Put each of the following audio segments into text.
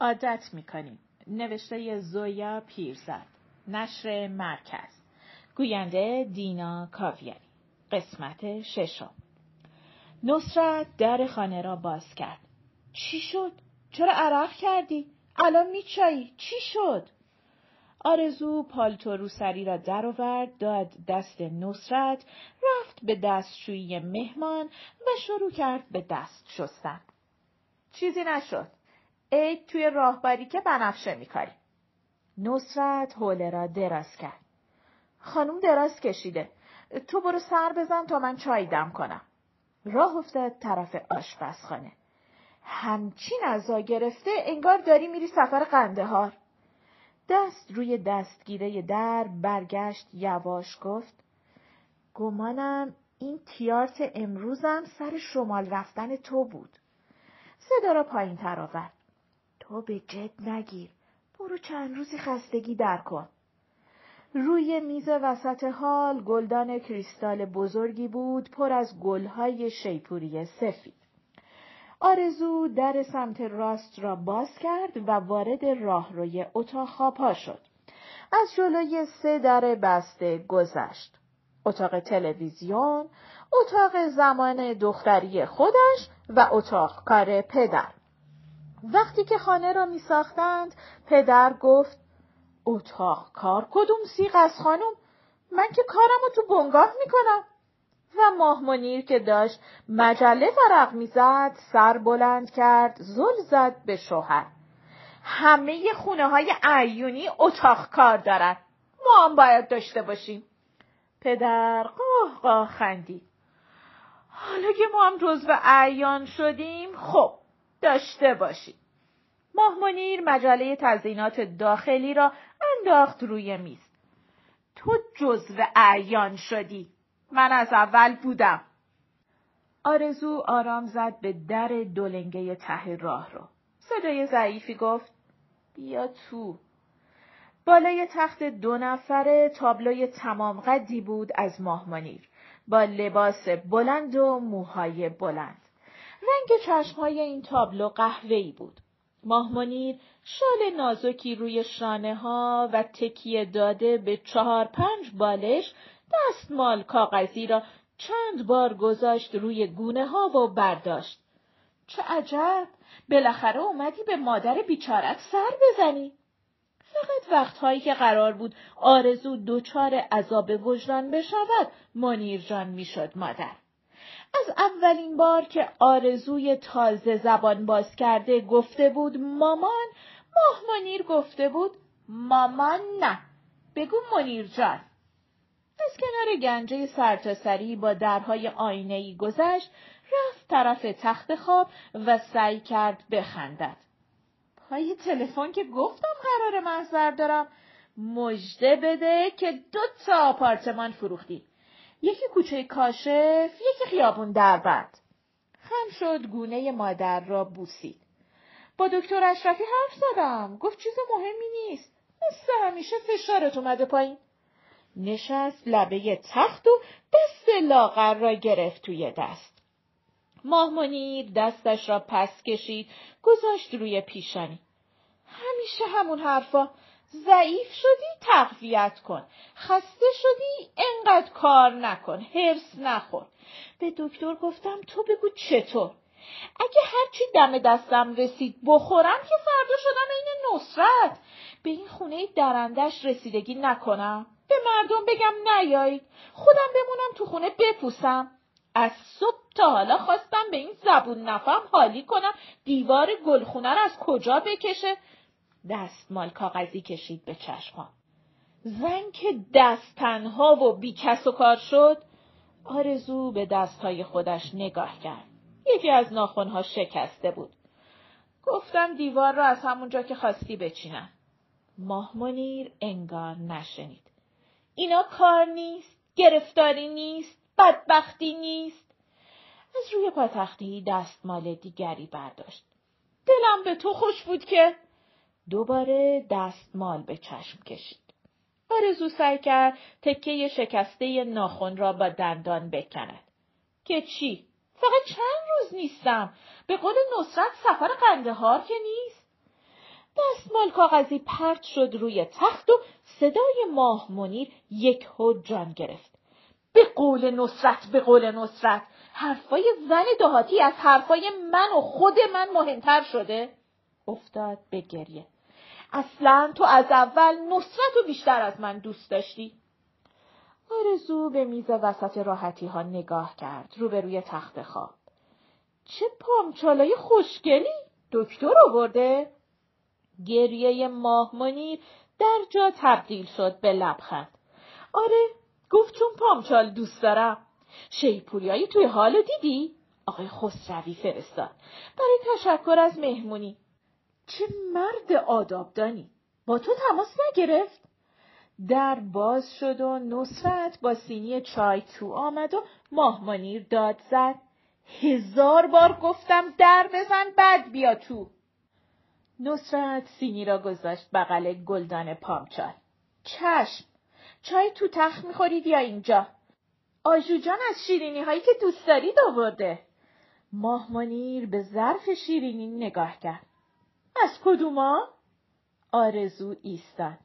عادت می‌کنیم نوشته زویا پیرزد نشر مرکز گوینده دینا کاویانی قسمت ششم نصرت در خانه را باز کرد چی شد؟ چرا عرق کردی؟ الان میچایی؟ چی شد؟ آرزو پالتو روسری را درآورد داد دست نصرت رفت به دستشویی مهمان و شروع کرد به دست شستن چیزی نشد عید توی راهبری که بنفشه میکاری. نصرت حوله را دراز کرد. خانم دراز کشیده. تو برو سر بزن تا من چای دم کنم. راه افتاد طرف آشپزخانه. همچین ازا گرفته انگار داری میری سفر قندهار. دست روی دستگیره در برگشت یواش گفت گمانم این تیارت امروزم سر شمال رفتن تو بود. صدا را پایین تر آورد. تو به جد نگیر برو چند روزی خستگی در کن روی میز وسط حال گلدان کریستال بزرگی بود پر از گلهای شیپوری سفید آرزو در سمت راست را باز کرد و وارد راهروی اتاق خوابها شد. از جلوی سه در بسته گذشت. اتاق تلویزیون، اتاق زمان دختری خودش و اتاق کار پدر. وقتی که خانه را می ساختند، پدر گفت اتاق کار کدوم سیغ از خانم؟ من که کارم رو تو بنگاه می کنم. و ماه منیر که داشت مجله فرق می‌زد سر بلند کرد زل زد به شوهر همه خونه های ایونی اتاق کار دارن ما هم باید داشته باشیم پدر قاه قاه خندید حالا که ما هم جزو ایان شدیم خب داشته باشیم ماه منیر مجله تزینات داخلی را انداخت روی میز تو جزو ایان شدی من از اول بودم. آرزو آرام زد به در دولنگه ته راه رو. صدای ضعیفی گفت بیا تو. بالای تخت دو نفره تابلوی تمام قدی بود از ماهمانیر با لباس بلند و موهای بلند. رنگ چشمهای این تابلو قهوه‌ای بود. ماهمانیر شال نازکی روی شانه ها و تکیه داده به چهار پنج بالش دستمال کاغذی را چند بار گذاشت روی گونه ها و برداشت. چه عجب! بالاخره اومدی به مادر بیچارت سر بزنی. فقط وقتهایی که قرار بود آرزو دچار عذاب وجدان بشود منیر جان می‌شد مادر. از اولین بار که آرزوی تازه زبان باز کرده گفته بود مامان ماه منیر گفته بود مامان نه. بگو منیر جان. از کنار گنجه سرتاسری با درهای آینهای گذشت رفت طرف تخت خواب و سعی کرد بخندد. پای تلفن که گفتم قرار محضر دارم. مژده بده که دو تا آپارتمان فروختی یکی کوچه کاشف یکی خیابون دربند. خم شد گونه مادر را بوسید. با دکتر اشرفی حرف زدم. گفت چیز مهمی نیست. مثل همیشه فشارت اومده پایین. نشست لبه تخت و دست لاغر را گرفت توی دست. ماه دستش را پس کشید گذاشت روی پیشانی. همیشه همون حرفا. ضعیف شدی تقویت کن. خسته شدی انقدر کار نکن هرس نخور. به دکتر گفتم تو بگو چطور؟ اگه هرچی دم دستم رسید بخورم که فردا شدم این نصرت. به این خونه درندش رسیدگی نکنم. به مردم بگم نیایید. خودم بمونم تو خونه بپوسم. از صبح تا حالا خواستم به این زبون نفم حالی کنم. دیوار گلخونه را از کجا بکشه؟ دستمال کاغذی کشید به چشمام. زن که دست تنها و بیکس و کار شد آرزو به دستهای خودش نگاه کرد. یکی از ناخونها شکسته بود. گفتم دیوار را از همونجا که خواستی بچینم. ماه منیر انگار نشنید. اینا کار نیست گرفتاری نیست بدبختی نیست. از روی پاتختی دستمال دیگری برداشت. دلم به تو خوش بود که دوباره دستمال به چشم کشید آرزو سعی کرد تکه شکسته ناخن را با دندان بکند که چی فقط چند روز نیستم به قول نصرت سفر قندهار که نیست دستمال کاغذی پرت شد روی تخت و صدای ماه منیر یک جان گرفت. به قول نصرت به قول نصرت حرفای زن دهاتی از حرفای من و خود من مهمتر شده؟ افتاد به گریه. اصلا تو از اول نصرت رو بیشتر از من دوست داشتی. آرزو به میز وسط راحتی ها نگاه کرد روبروی تخت خواب. چه پامچالای خوشگلی دکتر آورده؟ گریه ماه منیر در جا تبدیل شد به لبخند. آره گفت چون پامچال دوست دارم. شیپوریایی توی حالو دیدی؟ آقای خسروی فرستاد. برای تشکر از مهمونی. چه مرد آدابدانی. با تو تماس نگرفت؟ در باز شد و نصرت با سینی چای تو آمد و ماهمانیر داد زد. هزار بار گفتم در بزن بعد بیا تو. نصرت سینی را گذاشت بغل گلدان پامچال. چشم. چای تو تخت می‌خورید یا اینجا؟ آجوجان از شیرینی هایی که دوست دارید آورده. ماهمانیر به ظرف شیرینی نگاه کرد. از کدوما؟ آرزو ایستاد.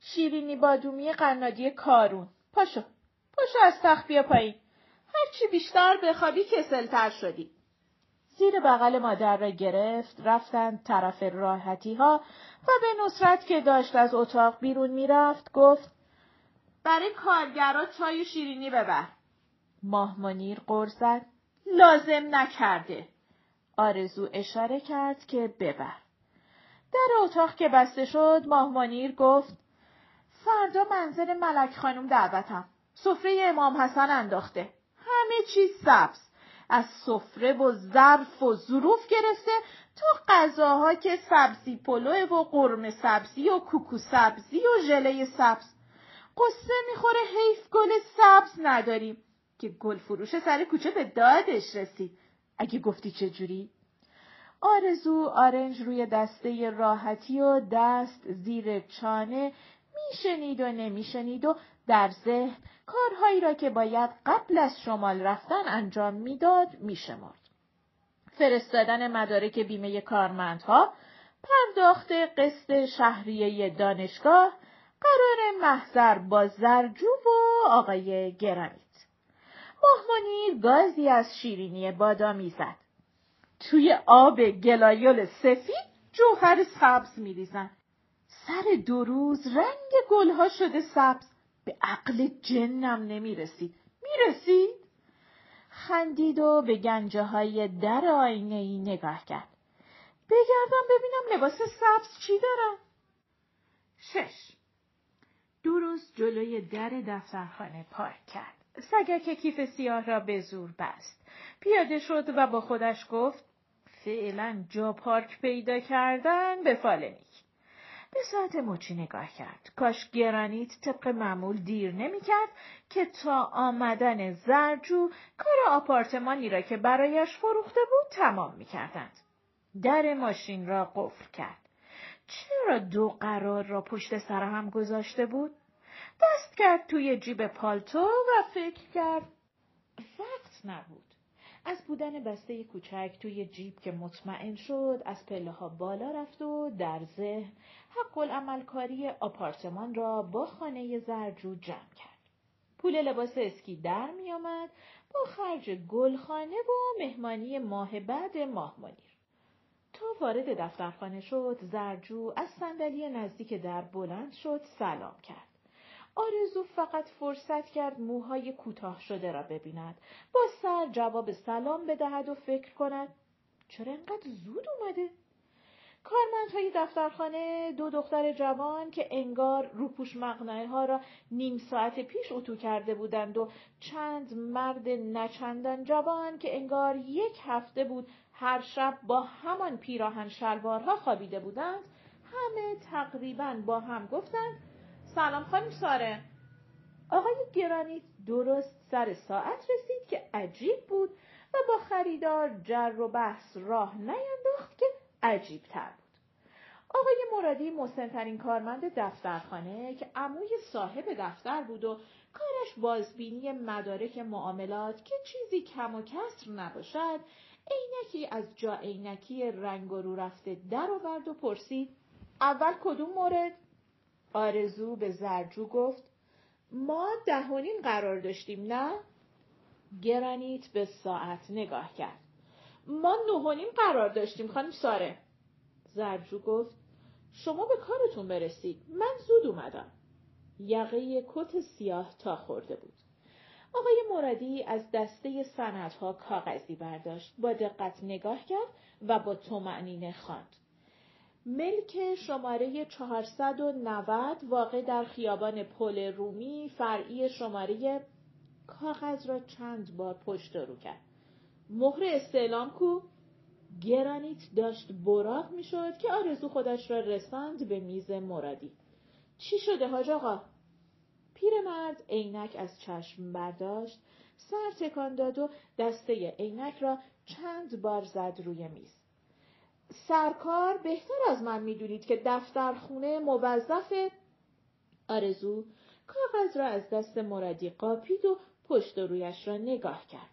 شیرینی بادومی قنادی کارون. پاشو. پاشو از تخت بیا پایین. هرچی بیشتر بخوابی کسلتر شدی. زیر بغل مادر را گرفت رفتند طرف راحتی ها و به نصرت که داشت از اتاق بیرون می‌رفت گفت برای کارگرا چای و شیرینی ببر. ماه منیر زد لازم نکرده. آرزو اشاره کرد که ببر. در اتاق که بسته شد ماهمانیر گفت فردا منزل ملک خانم دعوتم. سفره امام حسن انداخته. همه چیز سبز. از سفره و ظرف و ظروف گرفته تا غذاها که سبزی پلو و قرمه سبزی و کوکو سبزی و ژله سبز. قصه می‌خوره حیف گل سبز نداریم که گل فروش سر کوچه به دادش رسید. اگه گفتی چجوری؟ آرزو آرنج روی دسته راحتی و دست زیر چانه میشنید و نمیشنید و در ذهن کارهایی را که باید قبل از شمال رفتن انجام می‌داد میشمرد. فرستادن مدارک بیمه کارمندها، پرداخت قسط شهریه دانشگاه، قرار محضر با زرجو و آقای گرانیت. ماهمانیر گازی از شیرینی بادامی زد. توی آب گلایول سفید جوهر سبز میریزن. سر دو روز رنگ گلها شده سبز به عقل جنم نمی‌رسید. می‌رسید؟ خندید و به گنجه های در آینه ای نگاه کرد. بگردم ببینم لباس سبز چی دارم. شش دو روز جلوی در دفترخانه پارک کرد. سگک کیف سیاه را به زور بست. پیاده شد و با خودش گفت فعلا جا پارک پیدا کردن به فالنیک. به ساعت مچی نگاه کرد. کاش گرانیت طبق معمول دیر نمی‌کرد که تا آمدن زرجو کار آپارتمانی را که برایش فروخته بود تمام می‌کردند. در ماشین را قفل کرد. چرا دو قرار را پشت سر هم گذاشته بود؟ دست کرد توی جیب پالتو و فکر کرد وقت نبود. از بودن بسته کوچک توی جیب که مطمئن شد از پله ها بالا رفت و در ذهن حق العملکاری آپارتمان را با خانه زرجو جمع کرد. پول لباس اسکی در می آمد با خرج گلخانه و مهمانی ماه بعد ماه منیر. تا وارد دفترخانه شد زرجو از صندلی نزدیک در بلند شد سلام کرد. آرزو فقط فرصت کرد موهای کوتاه شده را ببیند. با سر جواب سلام بدهد و فکر کند چرا انقدر زود اومده؟ کارمندهای دفترخانه دو دختر جوان که انگار روپوش مقنعه ها را نیم ساعت پیش اتو کرده بودند و چند مرد نچندان جوان که انگار یک هفته بود هر شب با همان پیراهن شلوارها خوابیده بودند همه تقریبا با هم گفتند سلام خانم ساره آقای گرانیت درست سر ساعت رسید که عجیب بود و با خریدار جر و بحث راه نینداخت که عجیب تر بود. آقای مرادی مسنترین کارمند دفترخانه که عموی صاحب دفتر بود و کارش بازبینی مدارک معاملات که چیزی کم و کسر نباشد عینکی از جا عینکی رنگ رو رفته در آورد و پرسید اول کدوم مورد؟ آرزو به زرجو گفت ما دهونیم قرار داشتیم نه؟ گرانیت به ساعت نگاه کرد. ما نهونیم قرار داشتیم خانم ساره. زرجو گفت شما به کارتون برسید. من زود اومدم. یقه کت سیاه تا خورده بود. آقای مرادی از دسته سندها کاغذی برداشت با دقت نگاه کرد و با تومعنینه خواند ملک شماره 490 واقع در خیابان پل رومی فرعی شماره کاغذ را چند بار پشت رو کرد. مهر استعلام کو گرانیت داشت براق می‌شد که آرزو خودش را رساند به میز مرادی. چی شده حاج آقا؟ پیرمرد عینک از چشم برداشت سر تکان داد و دسته عینک را چند بار زد روی میز. سرکار بهتر از من می‌دونید که دفتر خونه موظف آرزو کاغذ را از دست مرادی قاپید و پشت و رویش را نگاه کرد.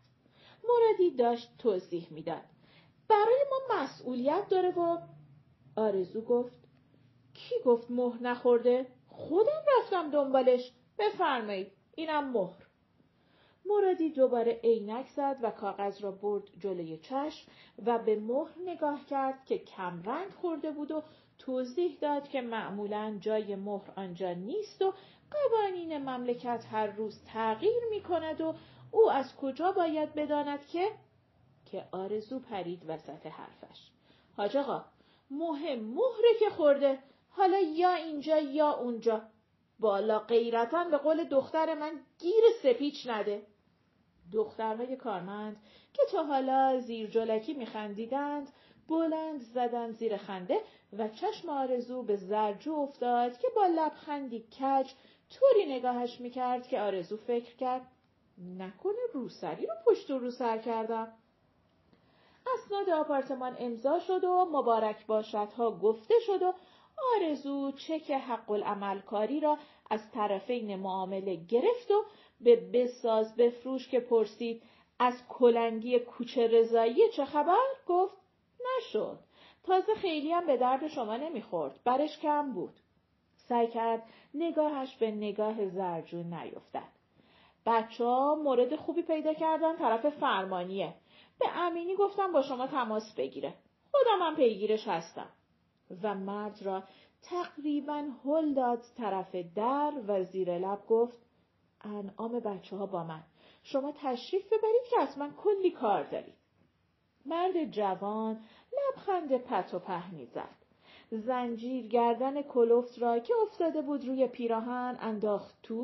مرادی داشت توضیح می‌داد. برای ما مسئولیت داره و آرزو گفت کی گفت مهر نخورده؟ خودم رفتم دنبالش. بفرمایید اینم مهر. مرادی دوباره عینک زد و کاغذ را برد جلوی چشم و به مهر نگاه کرد که کمرنگ خورده بود و توضیح داد که معمولا جای مهر آنجا نیست و قوانین مملکت هر روز تغییر می کند و او از کجا باید بداند که که آرزو پرید وسط حرفش. حاج آقا مهم مهره که خورده حالا یا اینجا یا اونجا. بالا غیرتا به قول دختر من گیر سپیچ نده. دخترهای کارمند که تا حالا زیر جلکی میخندیدند بلند زدن زیر خنده و چشم آرزو به زرجو افتاد که با لبخندی کج طوری نگاهش می‌کرد که آرزو فکر کرد نکنه روسری رو پشت و رو سر کردم. اسناد آپارتمان امضا شد و مبارک باشدها گفته شد و آرزو چک حق العمل کاری را از طرفین معامله گرفت و به بساز بفروش که پرسید از کلنگی کوچه رضایی چه خبر؟ گفت نشد. تازه خیلی هم به درد شما نمی‌خورد. برش کم بود. سعی کرد نگاهش به نگاه زرجون نیفتد. بچه ها مورد خوبی پیدا کردن طرف فرمانیه. به امینی گفتم با شما تماس بگیره. خودم هم پیگیرش هستم. و مرد را تقریبا هل داد طرف در و زیر لب گفت انعام بچه ها با من. شما تشریف ببرید که حتما کلی کار دارید. مرد جوان لبخند پت و پهنی زد. زنجیر گردن کلفت را که افتاده بود روی پیراهن انداخت تو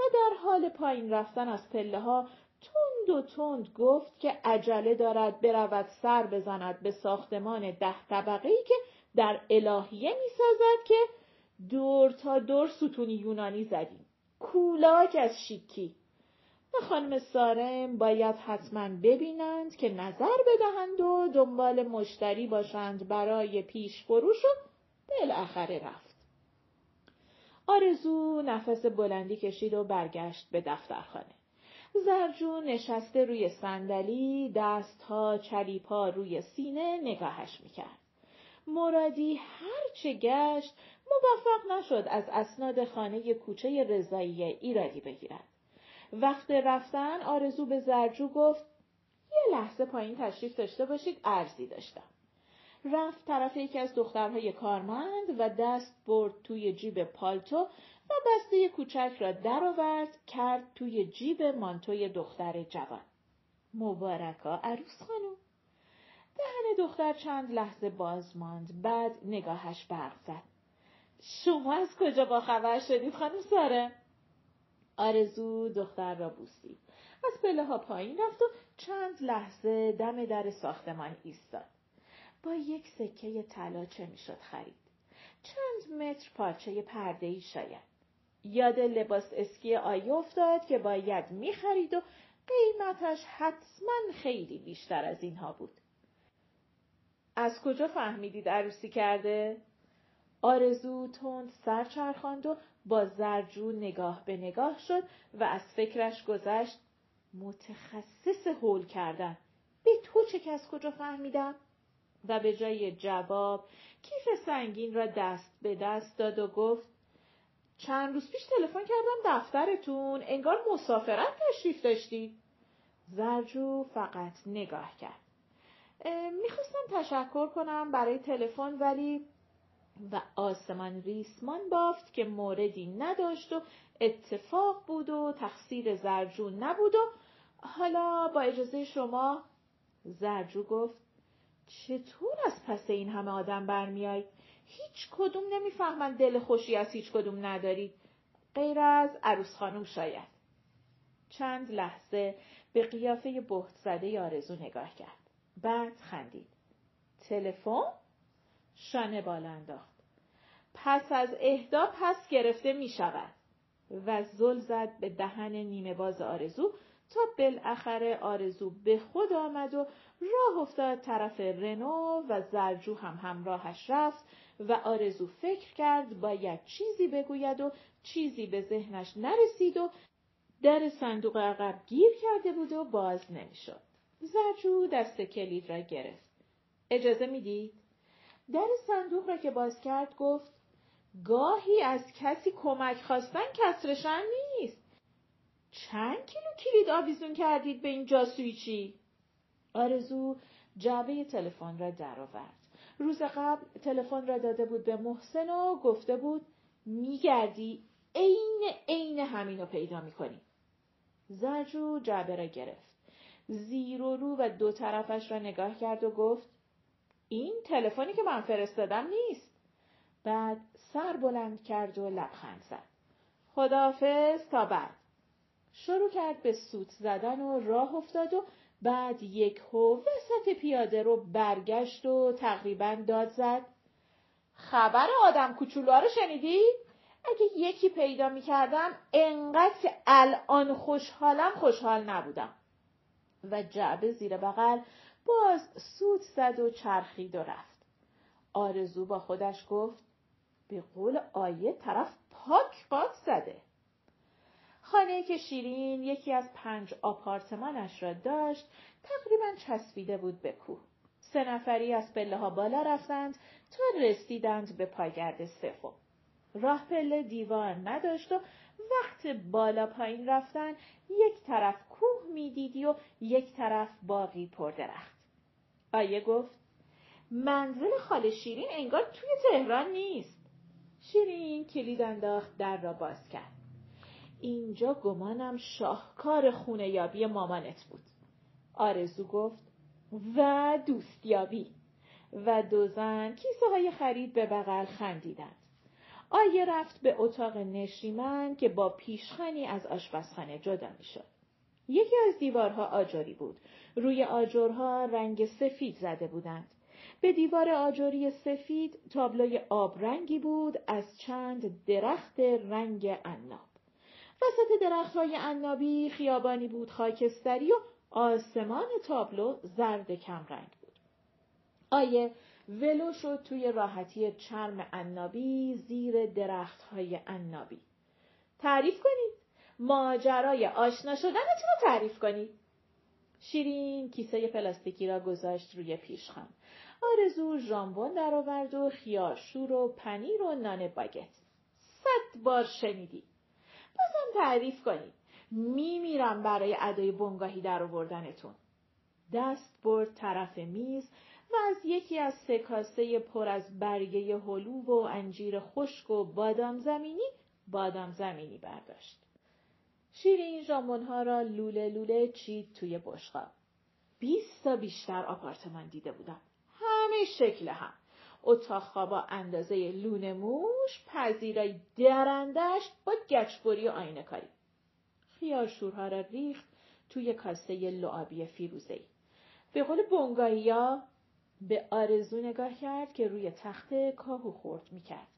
و در حال پایین رفتن از پله ها تند و تند گفت که عجله دارد برود سر بزند به ساختمان ده طبقه ای که در الهیه می سازد که دور تا دور ستونی یونانی زدیم. کولاک از شیکی. و خانم سارم باید حتما ببینند که نظر بدهند و دنبال مشتری باشند برای پیش فروش و بالاخره رفت. آرزو نفس بلندی کشید و برگشت به دفترخانه. زرجو نشسته روی صندلی دستها چلیپا روی سینه نگاهش می‌کرد. مرادی هرچه گشت موفق نشد از اسناد خانه کوچه رضایی ایرادی بگیرد. وقت رفتن آرزو به زرجو گفت یه لحظه پایین تشریف داشته باشید ارزی داشتم. رفت طرف یکی از دخترهای کارمند و دست برد توی جیب پالتو و بسته کوچک را درآورد کرد توی جیب مانتوی دختر جوان. مبارکا عروس خانم. دهن دختر چند لحظه باز ماند بعد نگاهش برق زد شما از کجا با خبر شدید خانم ساره؟ آرزو دختر را بوسید. از پله ها پایین رفت و چند لحظه دم در ساختمان ایستاد. با یک سکه طلا چه می‌شد خرید. چند متر پارچه پرده ای شاید. یاد لباس اسکی آیه افتاد که باید می‌خرید و قیمتش حتما خیلی بیشتر از اینها بود. از کجا فهمیدید عروسی کرده؟ آرزو تند سر چرخاند و با زرجو نگاه به نگاه شد و از فکرش گذشت متخصص هول کردن. به تو چه از کجا فهمیدم؟ و به جای جواب کیف سنگین را دست به دست داد و گفت چند روز پیش تلفن کردم دفترتون انگار مسافرت تشریف داشتید زرجو فقط نگاه کرد. می‌خواستم تشکر کنم برای تلفن ولی و آسمان ریسمان بافت که موردی نداشت و اتفاق بود و تقصیر زرجو نبود و حالا با اجازه شما زرجو گفت چطور از پس این همه آدم برمیای؟ هیچ کدوم نمی‌فهمن دل خوشی از هیچ کدوم ندارید غیر از عروس خانم شاید. چند لحظه به قیافه بهت زده آرزو نگاه کرد. بعد خندید. تلفن؟ شانه بالا انداخت پس از اهدا پس گرفته می شود و زل زد به دهن نیمه باز آرزو تا بالاخره آرزو به خود آمد و راه افتاد طرف رنو و زرجو هم همراهش رفت و آرزو فکر کرد باید چیزی بگوید و چیزی به ذهنش نرسید و در صندوق عقب گیر کرده بود و باز نمی‌شد. زرجو دست کلید را گرفت. اجازه می‌دید؟ در صندوق را که باز کرد گفت گاهی از کسی کمک خواستن کسرشن نیست. چند کیلو کلید آویزون کردید به این جاسویچی؟ آرزو جعبه تلفن را درآورد. روز قبل تلفن را داده بود به محسن و گفته بود میگردی عین عین همینو پیدا می‌کنی. زرجو جعبه را گرفت. زیر و رو و دو طرفش را نگاه کرد و گفت این تلفنی که من فرستادم نیست. بعد سر بلند کرد و لبخند زد. خداحافظ تا بعد. شروع کرد به سوت زدن و راه افتاد و بعد یک هو وسط پیاده رو برگشت و تقریبا داد زد. خبر آدم کوچولوها رو شنیدی؟ اگه یکی پیدا می کردم انقدر که الان خوشحالم خوشحال نبودم. و جعبه زیر بغل باز سوت زد و چرخید و رفت. آرزو با خودش گفت به قول آیه طرف پاک پاک زده. خانه که شیرین یکی از پنج آپارتمانش را داشت تقریبا چسبیده بود به کوه. سه نفری از پله ها بالا رفتند تا رسیدند به پایگرد سفو. راه پله دیوار نداشت و وقت بالا پایین رفتن یک طرف کوه می‌دیدی و یک طرف باقی پردرخت. آیه گفت منزل خاله شیرین انگار توی تهران نیست. شیرین کلید انداخت در را باز کرد. اینجا گمانم شاهکار خونه یابی مامانت بود. آرزو گفت و دوستیابی و دو زن کیسه خرید به بغل خندیدند. آیه رفت به اتاق نشیمن که با پیشخانی از آشپزخانه جدا می شد. یکی از دیوارها آجری بود. روی آجرها رنگ سفید زده بودند. به دیوار آجری سفید تابلوی آبرنگی بود از چند درخت رنگ عناب. وسط درختهای عنابی خیابانی بود خاکستری و آسمان تابلو زرد کمرنگ بود. آیه ولو شد توی راحتی چرم عنابی زیر درختهای عنابی. تعریف کنید. ماجرای آشنا شدنتون رو تعریف کنید. شیرین کیسه پلاستیکی را گذاشت روی پیشخان. آرزو ژامبون درآورد و خیارشور و پنیر و نان باگت. صد بار شنیدی. بازم تعریف کنید. میمیرم برای ادای بنگاهی در آوردنتون. دست برد طرف میز و از یکی از سکاسه پر از برگه هلو و انجیر خشک و بادام زمینی بادام زمینی برداشت. شیرین ژامبونها را لوله لوله چید توی بشقاب. بیست تا بیشتر آپارتمان دیده بودم. همه شکل هم. اتاق خوابا اندازه لونه موش، پذیرای درندش با گچبری و آینه کاری. خیارشورها را ریخت توی کاسه لعابی فیروزهی. به قول بونگایا به آرزو نگاه کرد که روی تخت کاهو خورد می‌کرد.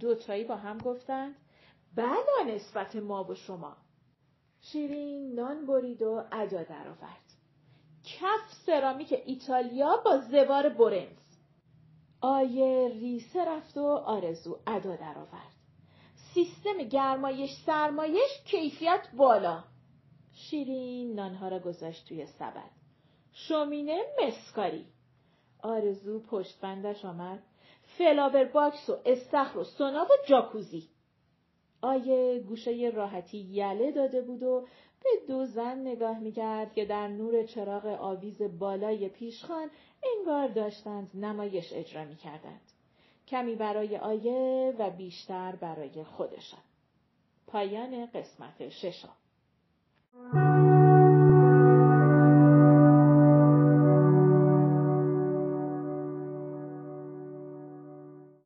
دوتایی با هم گفتند بلا نسبت ما و شما. شیرین نان برید و ادا درآورد. کف سرامیک ایتالیا با زوار برنز. آیه ریسه رفت و آرزو ادا درآورد. سیستم گرمایش سرمایش کیفیت بالا. شیرین نانها را گذاشت توی سبد. شومینه مسکاری. آرزو پشت بندش آمد flower box و استخر و سونا و جاکوزی آیه گوشه راحتی یله داده بود و به دو زن نگاه می‌کرد که در نور چراغ آویز بالای پیشخان انگار داشتند نمایش اجرا می‌کردند. کمی برای آیه و بیشتر برای خودشان. پایان قسمت ششم